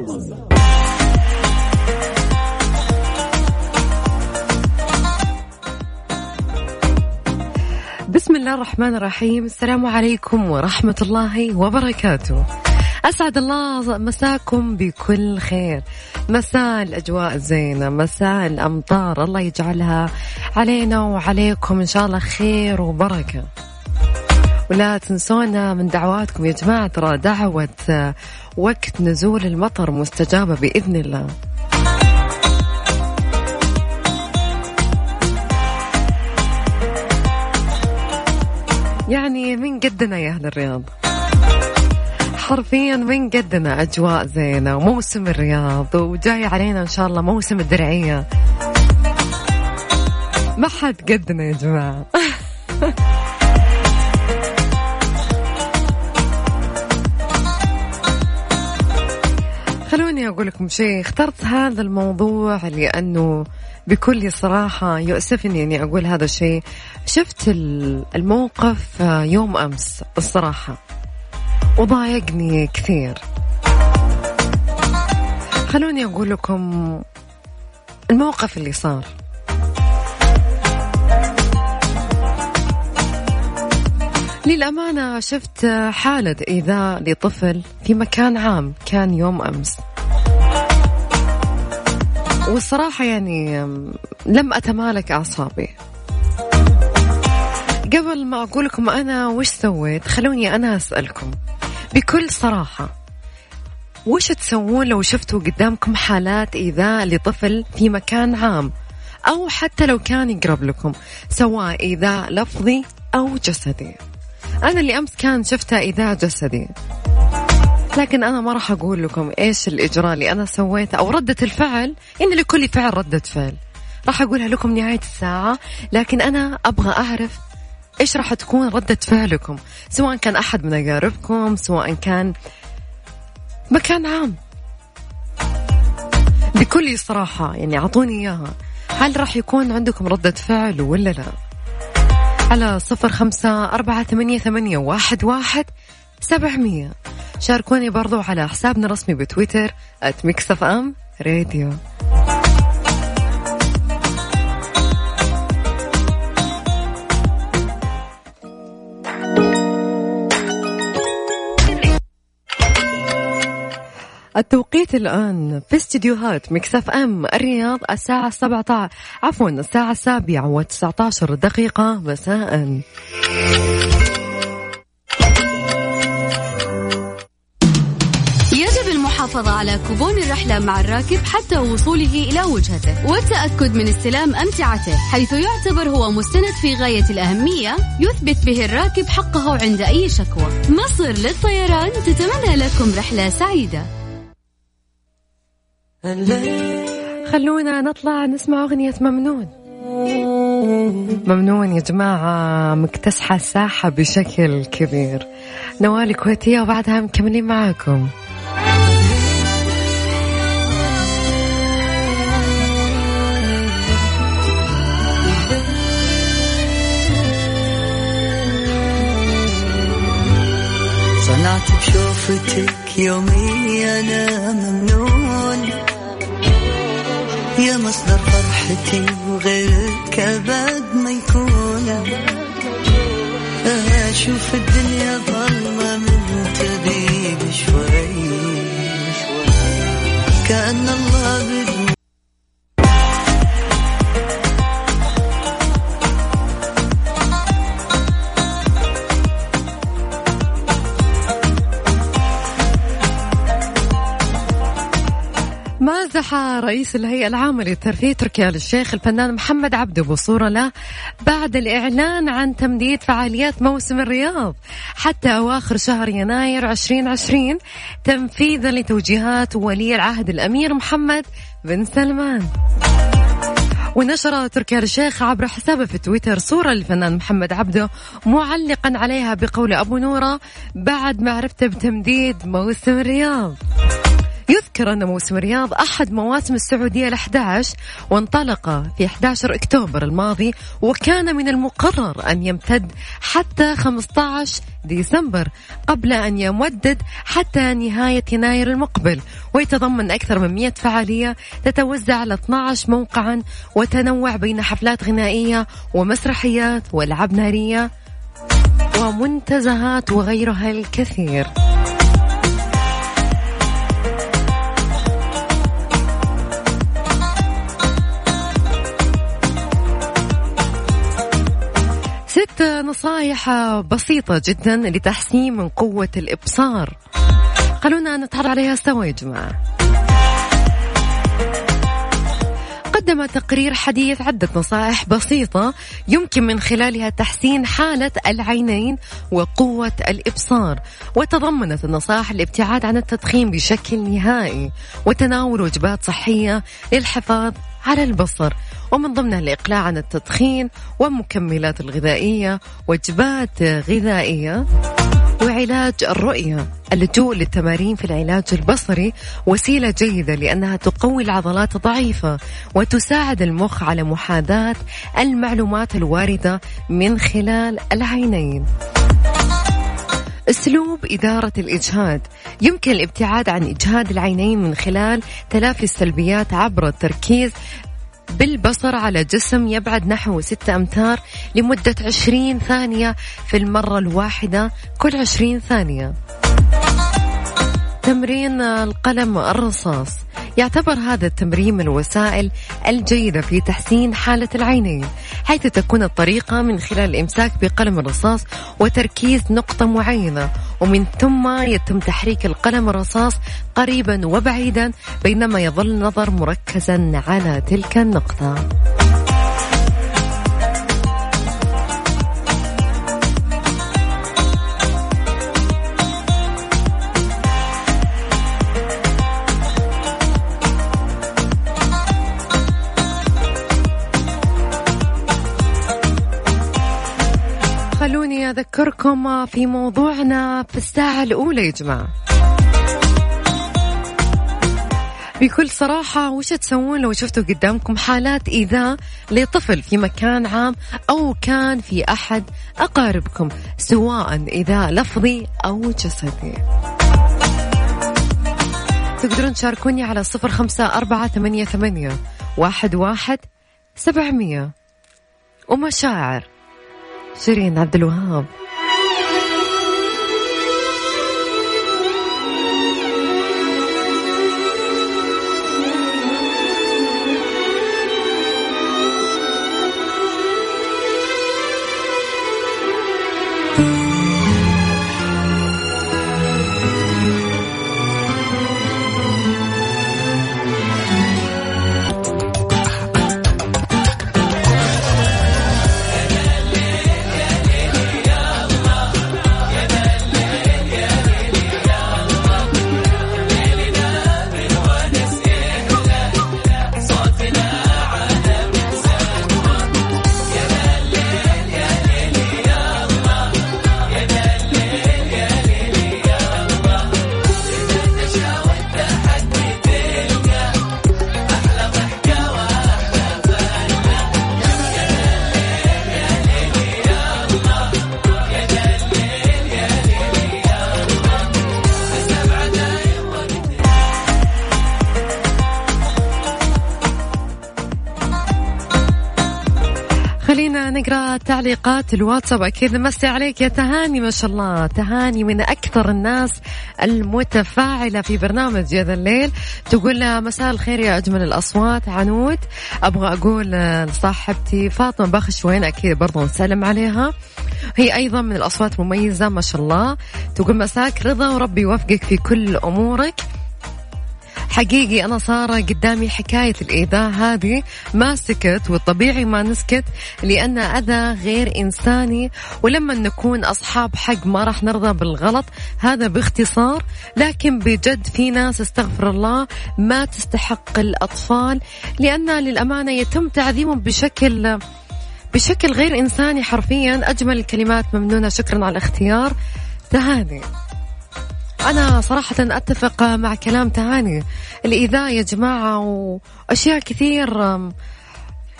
بسم الله الرحمن الرحيم. السلام عليكم ورحمة الله وبركاته. أسعد الله مساكم بكل خير. مساء الأجواء زينة مساء الأمطار. الله يجعلها علينا وعليكم إن شاء الله خير وبركة. ولا تنسونا من دعواتكم يا جماعة ترى دعوة وقت نزول المطر مستجابة بإذن الله. يعني من قدنا يا أهل الرياض. حرفيا من قدنا أجواء زينة وموسم الرياض وجاي علينا إن شاء الله موسم الدرعية. ما حد قدنا يا جماعة. أقول لكم شيء. اخترت هذا الموضوع لأنه بكل صراحة يؤسفني أني أقول هذا الشيء. شفت الموقف يوم أمس الصراحة. وضايقني كثير. خلوني أقول لكم الموقف اللي صار. للأمانة شفت حالة إيذاء لطفل في مكان عام. كان يوم أمس. والصراحة يعني لم أتمالك أعصابي. قبل ما أقول لكم أنا وش سويت خلوني أنا أسألكم. بكل صراحة وش تسوون لو شفتوا قدامكم حالات إيذاء لطفل في مكان عام؟ أو حتى لو كان يقرب لكم سواء إيذاء لفظي أو جسدي. أنا اللي أمس كان شفتها إيذاء جسدي. لكن أنا ما راح أقول لكم إيش الإجراء اللي أنا سويته أو ردة الفعل. إن لكل فعل ردة فعل. راح أقولها لكم نهاية الساعة. لكن أنا أبغى أعرف إيش راح تكون ردة فعلكم. سواء كان أحد من أقاربكم سواء كان مكان عام. بكل صراحة يعني أعطوني إياها. هل راح يكون عندكم ردة فعل ولا لا؟ على صفر خمسة أربعة ثمانية, ثمانية واحد, واحد سبعمية. شاركوني برضو على حسابنا الرسمي بتويتر @Mix FM Radio التوقيت الآن في استديوهات Mix FM الرياض الساعة 17 عفوا الساعة السابعة و19 دقيقة. مساء. المحافظة على كوبون الرحلة مع الراكب حتى وصوله إلى وجهته والتأكد من استلام أمتعته حيث يعتبر هو مستند في غاية الأهمية يثبت به الراكب حقه عند أي شكوى. مصر للطيران تتمنى لكم رحلة سعيدة. خلونا نطلع نسمع أغنية ممنون. ممنون يا جماعة مكتسحة الساحة بشكل كبير. نوال كويتية وبعدها مكملين معاكم. صنعت بشوفتك يومي أنا ممنون. يا مصدر فرحتي وغيرك رئيس الهيئة العامة للترفيه تركيا للشيخ الفنان محمد عبده بصورة له بعد الإعلان عن تمديد فعاليات موسم الرياض. حتى أواخر شهر يناير 2020 تنفيذا لتوجيهات ولي العهد الأمير محمد بن سلمان. ونشر تركيا الشيخ عبر حسابه في تويتر صورة للفنان محمد عبده معلقا عليها بقول أبو نورة بعد معرفته بتمديد موسم الرياض. نذكر أن موسم الرياض أحد مواسم السعودية ال11 وانطلق في 11 أكتوبر الماضي وكان من المقرر أن يمتد حتى 15 ديسمبر قبل أن يمدد حتى نهاية يناير المقبل. ويتضمن أكثر من 100 فعالية تتوزع على 12 موقعا وتنوع بين حفلات غنائية ومسرحيات وألعاب نارية ومنتزهات وغيرها الكثير. نصايح بسيطة جدا لتحسين من قوة الإبصار. خلونا نتعرف عليها سوا يا جماعة. قدم تقرير حديث عدة نصائح بسيطة يمكن من خلالها تحسين حالة العينين وقوة الإبصار. وتضمنت النصائح الابتعاد عن التدخين بشكل نهائي وتناول وجبات صحية للحفاظ على البصر. ومن ضمنها الإقلاع عن التدخين والمكملات الغذائية وجبات غذائية وعلاج الرؤية. اللجوء للتمارين في العلاج البصري وسيلة جيدة لأنها تقوي العضلات الضعيفة وتساعد المخ على محاذاة المعلومات الواردة من خلال العينين. أسلوب إدارة الاجهاد يمكن الابتعاد عن اجهاد العينين من خلال تلافي السلبيات عبر التركيز بالبصر على جسم يبعد نحو ستة أمتار لمدة عشرين ثانية في المرة الواحدة كل عشرين ثانية. تمرين القلم الرصاص. يعتبر هذا التمرين من الوسائل الجيدة في تحسين حالة العينين حيث تكون الطريقة من خلال الإمساك بقلم الرصاص وتركيز نقطة معينة ومن ثم يتم تحريك القلم الرصاص قريبا وبعيدا بينما يظل النظر مركزا على تلك النقطة. أذكركم في موضوعنا في الساعة الأولى يا جماعة. بكل صراحة وش تسوون لو شفتوا قدامكم حالات إيذاء لطفل في مكان عام أو كان في أحد أقاربكم سواء إيذاء لفظي أو جسدي. تقدرون تشاركوني على صفر خمسة أربعة ثمانية, ثمانية واحد, واحد سبعمية. ومشاعر. شيرين عبد الوهاب. تعليقات الواتساب. أكيد نمسي عليك يا تهاني ما شاء الله. تهاني من أكثر الناس المتفاعلة في برنامج يا ذا الليل. تقول مساء الخير يا أجمل الأصوات. عنود أبغى أقول لصاحبتي فاطمة بخش وين؟ أكيد برضو نسلم عليها. هي أيضا من الأصوات مميزة ما شاء الله. تقول مساك رضا وربي يوفقك في كل أمورك. حقيقي أنا صار قدامي حكاية الإيذاء هذه ما سكت والطبيعي ما نسكت لأن أذى غير إنساني ولما نكون أصحاب حق ما راح نرضى بالغلط هذا باختصار لكن بجد في ناس استغفر الله ما تستحق الأطفال لأن للأمانة يتم تعذيبهم بشكل بشكل غير إنساني حرفيا أجمل الكلمات ممنونة شكرا على الاختيار. تهاني. أنا صراحة أتفق مع كلام تهاني. الإيذاء يا جماعة وأشياء كثير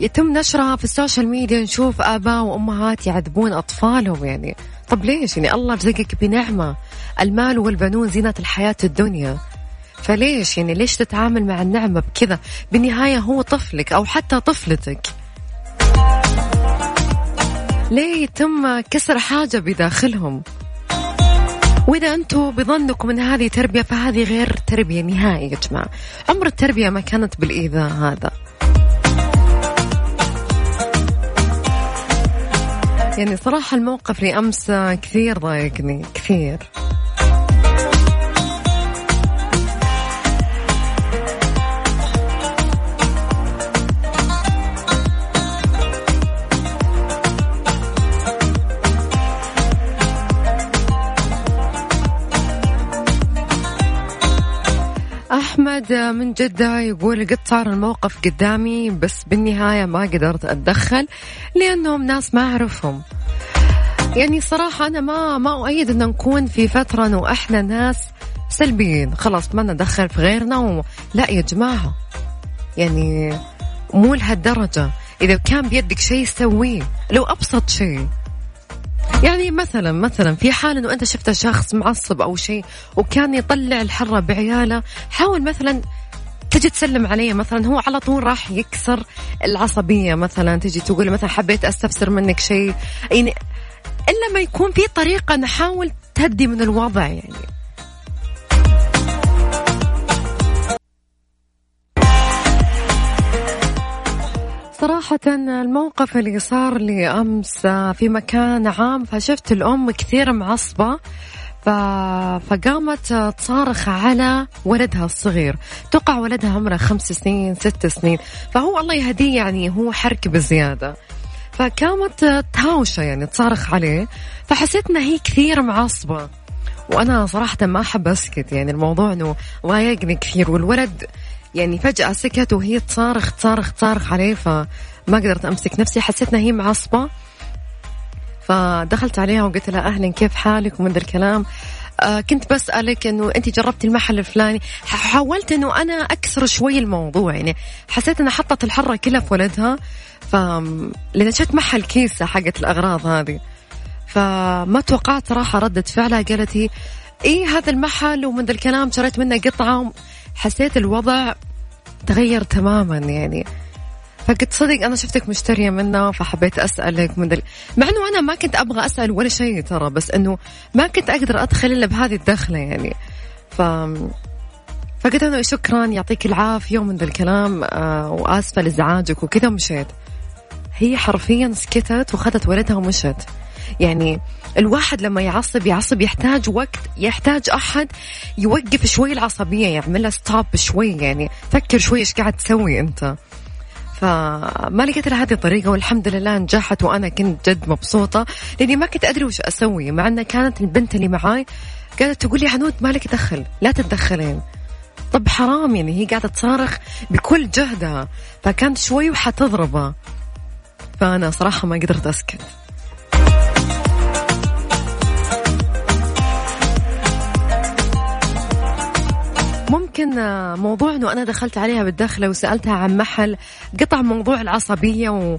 يتم نشرها في ال social media. نشوف آباء وأمهات يعذبون أطفالهم يعني. طب ليش؟ يعني الله رزقك بنعمة. المال والبنون زينة الحياة الدنيا. فليش؟ يعني ليش تتعامل مع النعمة بكذا؟ بالنهاية هو طفلك أو حتى طفلتك. ليه يتم كسر حاجة بداخلهم؟ وإذا أنتم بظنكم أن هذه تربية فهذه غير تربية نهائي يا جماعة. عمر التربية ما كانت بالإيذاء هذا. يعني صراحة الموقف لأمس كثير ضايقني كثير. أحمد من جدة يقول قد صار الموقف قدامي بس بالنهاية ما قدرت أتدخل لأنهم ناس ما أعرفهم. يعني صراحة أنا ما ما أؤيد أن نكون في فترة أنه إحنا ناس سلبيين. خلاص ما ندخل في غيرنا و... لا يا جماعة. يعني مو لهالدرجة. إذا كان بيدك شيء سويه. لو أبسط شيء يعني مثلا مثلا في حال إنه أنت شفت شخص معصب أو شيء وكان يطلع الحرة بعياله حاول مثلا تجي تسلم عليه مثلا هو على طول راح يكسر العصبية مثلا تجي تقول مثلا حبيت أستفسر منك شيء يعني إلا ما يكون في طريقة نحاول تهدي من الوضع يعني. صراحة الموقف اللي صار لي أمس في مكان عام فشفت الأم كثير معصبة ف... فقامت تصارخ على ولدها الصغير. توقع ولدها عمره خمس سنين ست سنين. فهو الله يهديه يعني هو حرك بزيادة. فقامت تهاوشة يعني تصارخ عليه. فحسيت إنها هي كثير معصبة. وأنا صراحة ما أحب أسكت يعني الموضوع إنه ضايقني كثير. والولد يعني فجأة سكت وهي تصارخ تصارخ تصارخ عليه فما قدرت أمسك نفسي. حسيت إنها هي معصبة. فدخلت عليها وقلت لها أهلا كيف حالك؟ ومن ذا الكلام. آه كنت بسألك إنه أنت جربتي المحل الفلاني. حاولت إنه أنا اكسر شوي الموضوع يعني حسيت إنها حطت الحرة كلها في ولدها. ف لأن شفت محل كيسة حقت الأغراض هذه. فما توقعت صراحة ردة فعلها. قالت هي إيه هذا المحل؟ ومن ذا الكلام شريت منه قطعة. حسيت الوضع تغير تماما يعني. فقلت صدق أنا شفتك مشترية منه فحبيت أسألك من دل... مع إنه أنا ما كنت أبغى أسأل ولا شيء ترى بس إنه ما كنت أقدر أدخل إلا بهذه الدخلة يعني. ف فقلت أنا شكرا يعطيك العافية ومن ذا الكلام آه وآسفة لإزعاجك وكذا مشيت هي حرفيا سكتت وخذت ولدها ومشت. يعني الواحد لما يعصب يعصب يحتاج وقت يحتاج أحد يوقف شوي العصبية يعملها stop شوي يعني فكر شوي إيش قاعد تسوي أنت. فما لقيت لها هذه الطريقة والحمد لله نجحت وأنا كنت جد مبسوطة لأني ما كنت أدري وش أسوي. مع أن كانت البنت اللي معاي قالت تقول لي عنود ما لك دخل لا تتدخلين. طب حرام يعني هي قاعدة تصارخ بكل جهدها فكانت شوي وحتضربه. فأنا صراحة ما قدرت أسكت. ممكن موضوع إنه أنا دخلت عليها بالدخله وسألتها عن محل قطع موضوع العصبية و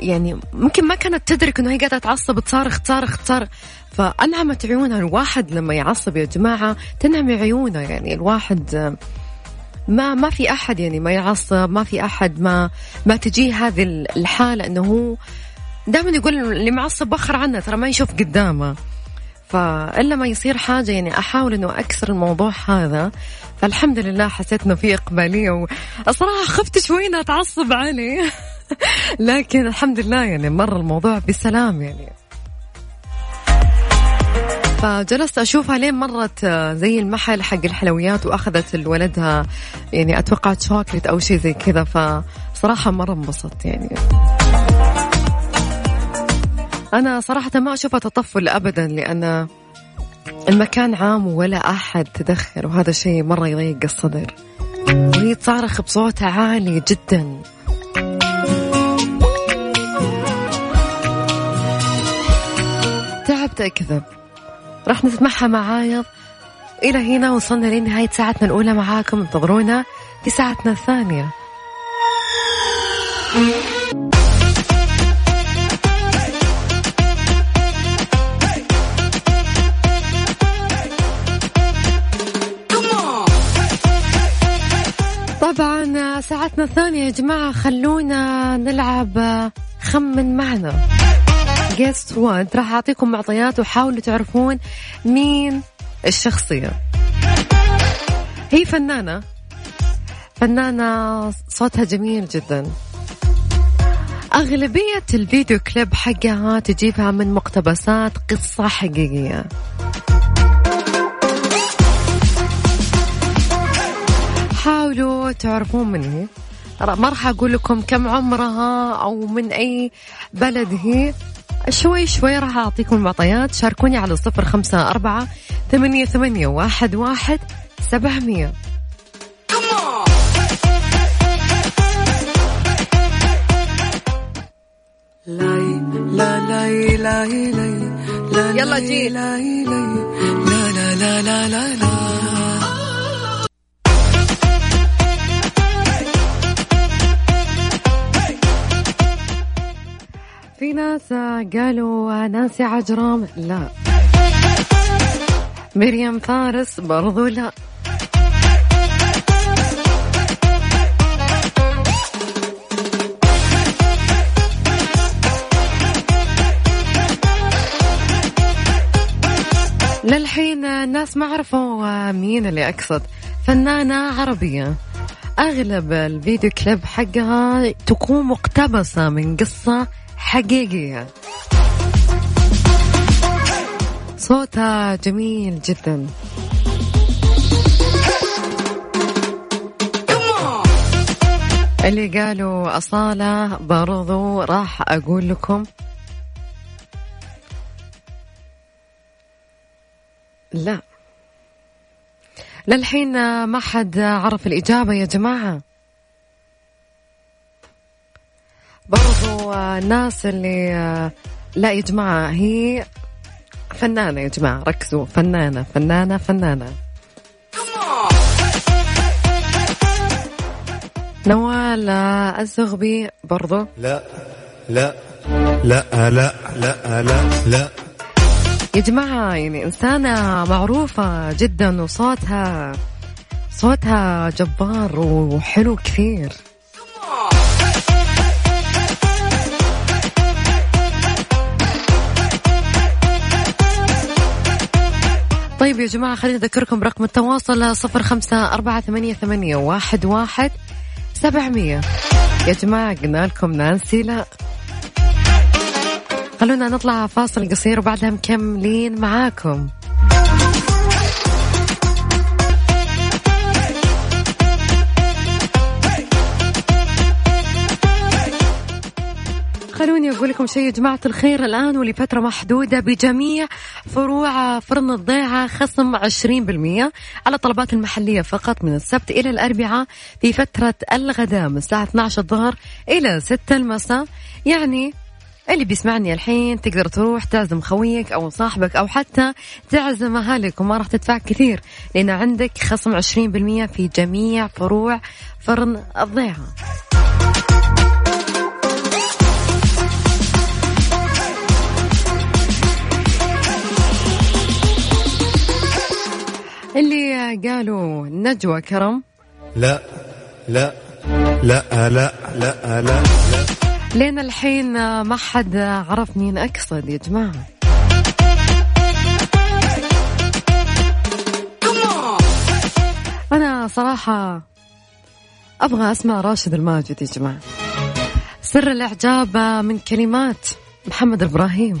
يعني ممكن ما كانت تدرك إنه هي قاعدة تعصب تصارخ تصارخ تصارخ. فأنعمت عيونها الواحد لما يعصب يا جماعة تنعم عيونه يعني الواحد ما ما في أحد يعني ما يعصب ما في أحد ما ما تجيه هذه الحالة إنه هو دائما يقول اللي معصب بخر عنه ترى ما يشوف قدامه. فإلا ما يصير حاجة يعني أحاول إنه أكسر الموضوع هذا. فالحمد لله حسيت إنه في إقبالية والصراحة خفت شوي إنها تعصب علي. لكن الحمد لله يعني مر الموضوع بسلام يعني. فجلست اشوفها لين مرت زي المحل حق الحلويات وأخذت لولدها يعني أتوقع شوكليت أو شيء زي كذا فصراحة مرة انبسطت يعني. أنا صراحة ما أشوفها تطفل أبدا لأن المكان عام ولا أحد تدخل وهذا شيء مرة يضيق الصدر. وهي تصارخ بصوت عالي جدا. تعبت أكذب. راح نسمعها معايض إلى هنا وصلنا لنهاية ساعتنا الأولى معاكم. انتظرونا في ساعتنا الثانية. طبعا ساعتنا الثانية يا جماعة خلونا نلعب خمن معنا. guess what راح أعطيكم معطيات وحاولوا تعرفون مين الشخصية. هي فنانة. فنانة صوتها جميل جدا. أغلبية الفيديو كليب حقها تجيبها من مقتبسات قصة حقيقية. حاولوا تعرفون من هي. ما راح أقول لكم كم عمرها أو من أي بلد هي. شوي شوي راح أعطيكم المعطيات شاركوني على صفر خمسة أربعة ثمانية ثمانية واحد واحد سبعمية يلا جي لا لا لا لا لا في ناس قالوا ناسي عجرم لا. مريم فارس برضو لا. للحين الناس ما عرفوا مين اللي أقصد. فنانة عربية. أغلب الفيديو كليب حقها تكون مقتبسة من قصة حقيقية. صوتها جميل جدا. اللي قالوا أصالة برضو راح أقول لكم. لا. للحين ما حد عرف الإجابة يا جماعة. برضو الناس اللي لا يا جماعة هي فنانة يا جماعة. ركزوا. فنانة فنانة فنانة. نوال الزغبي برضو. لا لا لا لا لا لا لا. يا جماعة يعني إنسانة معروفة جدا وصوتها صوتها جبار وحلو كثير. طيب يا جماعة خليني أذكركم برقم التواصل صفر خمسة أربعة ثمانية, ثمانية واحد, واحد سبعمية. يا جماعة قلنا لكم نانسي لا. خلونا نطلع فاصل قصير وبعدها مكملين معاكم. خلوني أقول لكم شيء يا جماعة الخير الآن ولفترة محدودة بجميع فروع فرن الضيعة خصم 20% على الطلبات المحلية فقط من السبت إلى الأربعاء في فترة الغداء من الساعة 12 الظهر إلى 6 المساء. يعني اللي بيسمعني الحين تقدر تروح تعزم خويك أو صاحبك أو حتى تعزم أهلك وما راح تدفع كثير لأن عندك خصم 20% في جميع فروع فرن الضيعة. اللي قالوا نجوى كرم. لا لا لا لا لا لا, لا. لين الحين ما حد عرف مين أقصد يا جماعة. أنا صراحة أبغى أسمع راشد الماجد يا جماعة. سر الإعجاب من كلمات محمد إبراهيم.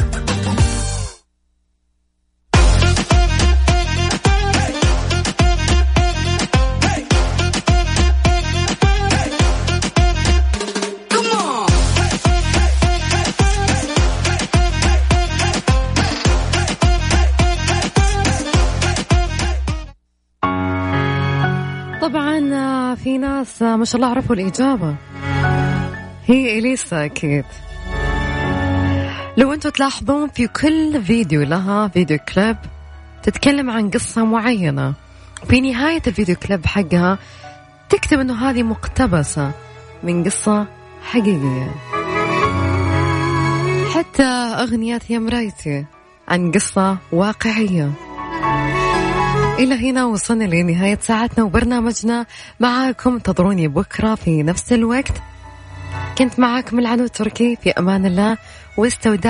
ناس ما شاء الله عرفوا الإجابة. هي إليسا أكيد. لو أنتم تلاحظون في كل فيديو لها فيديو كليب تتكلم عن قصة معينة. في نهاية الفيديو كليب حقها تكتب أنه هذه مقتبسة من قصة حقيقية. حتى أغنية يا مرايتي عن قصة واقعية. إلى هنا وصلنا لنهاية ساعتنا وبرنامجنا. معاكم انتظروني بكرة في نفس الوقت. كنت معاكم العنو التركي في أمان الله. واستودع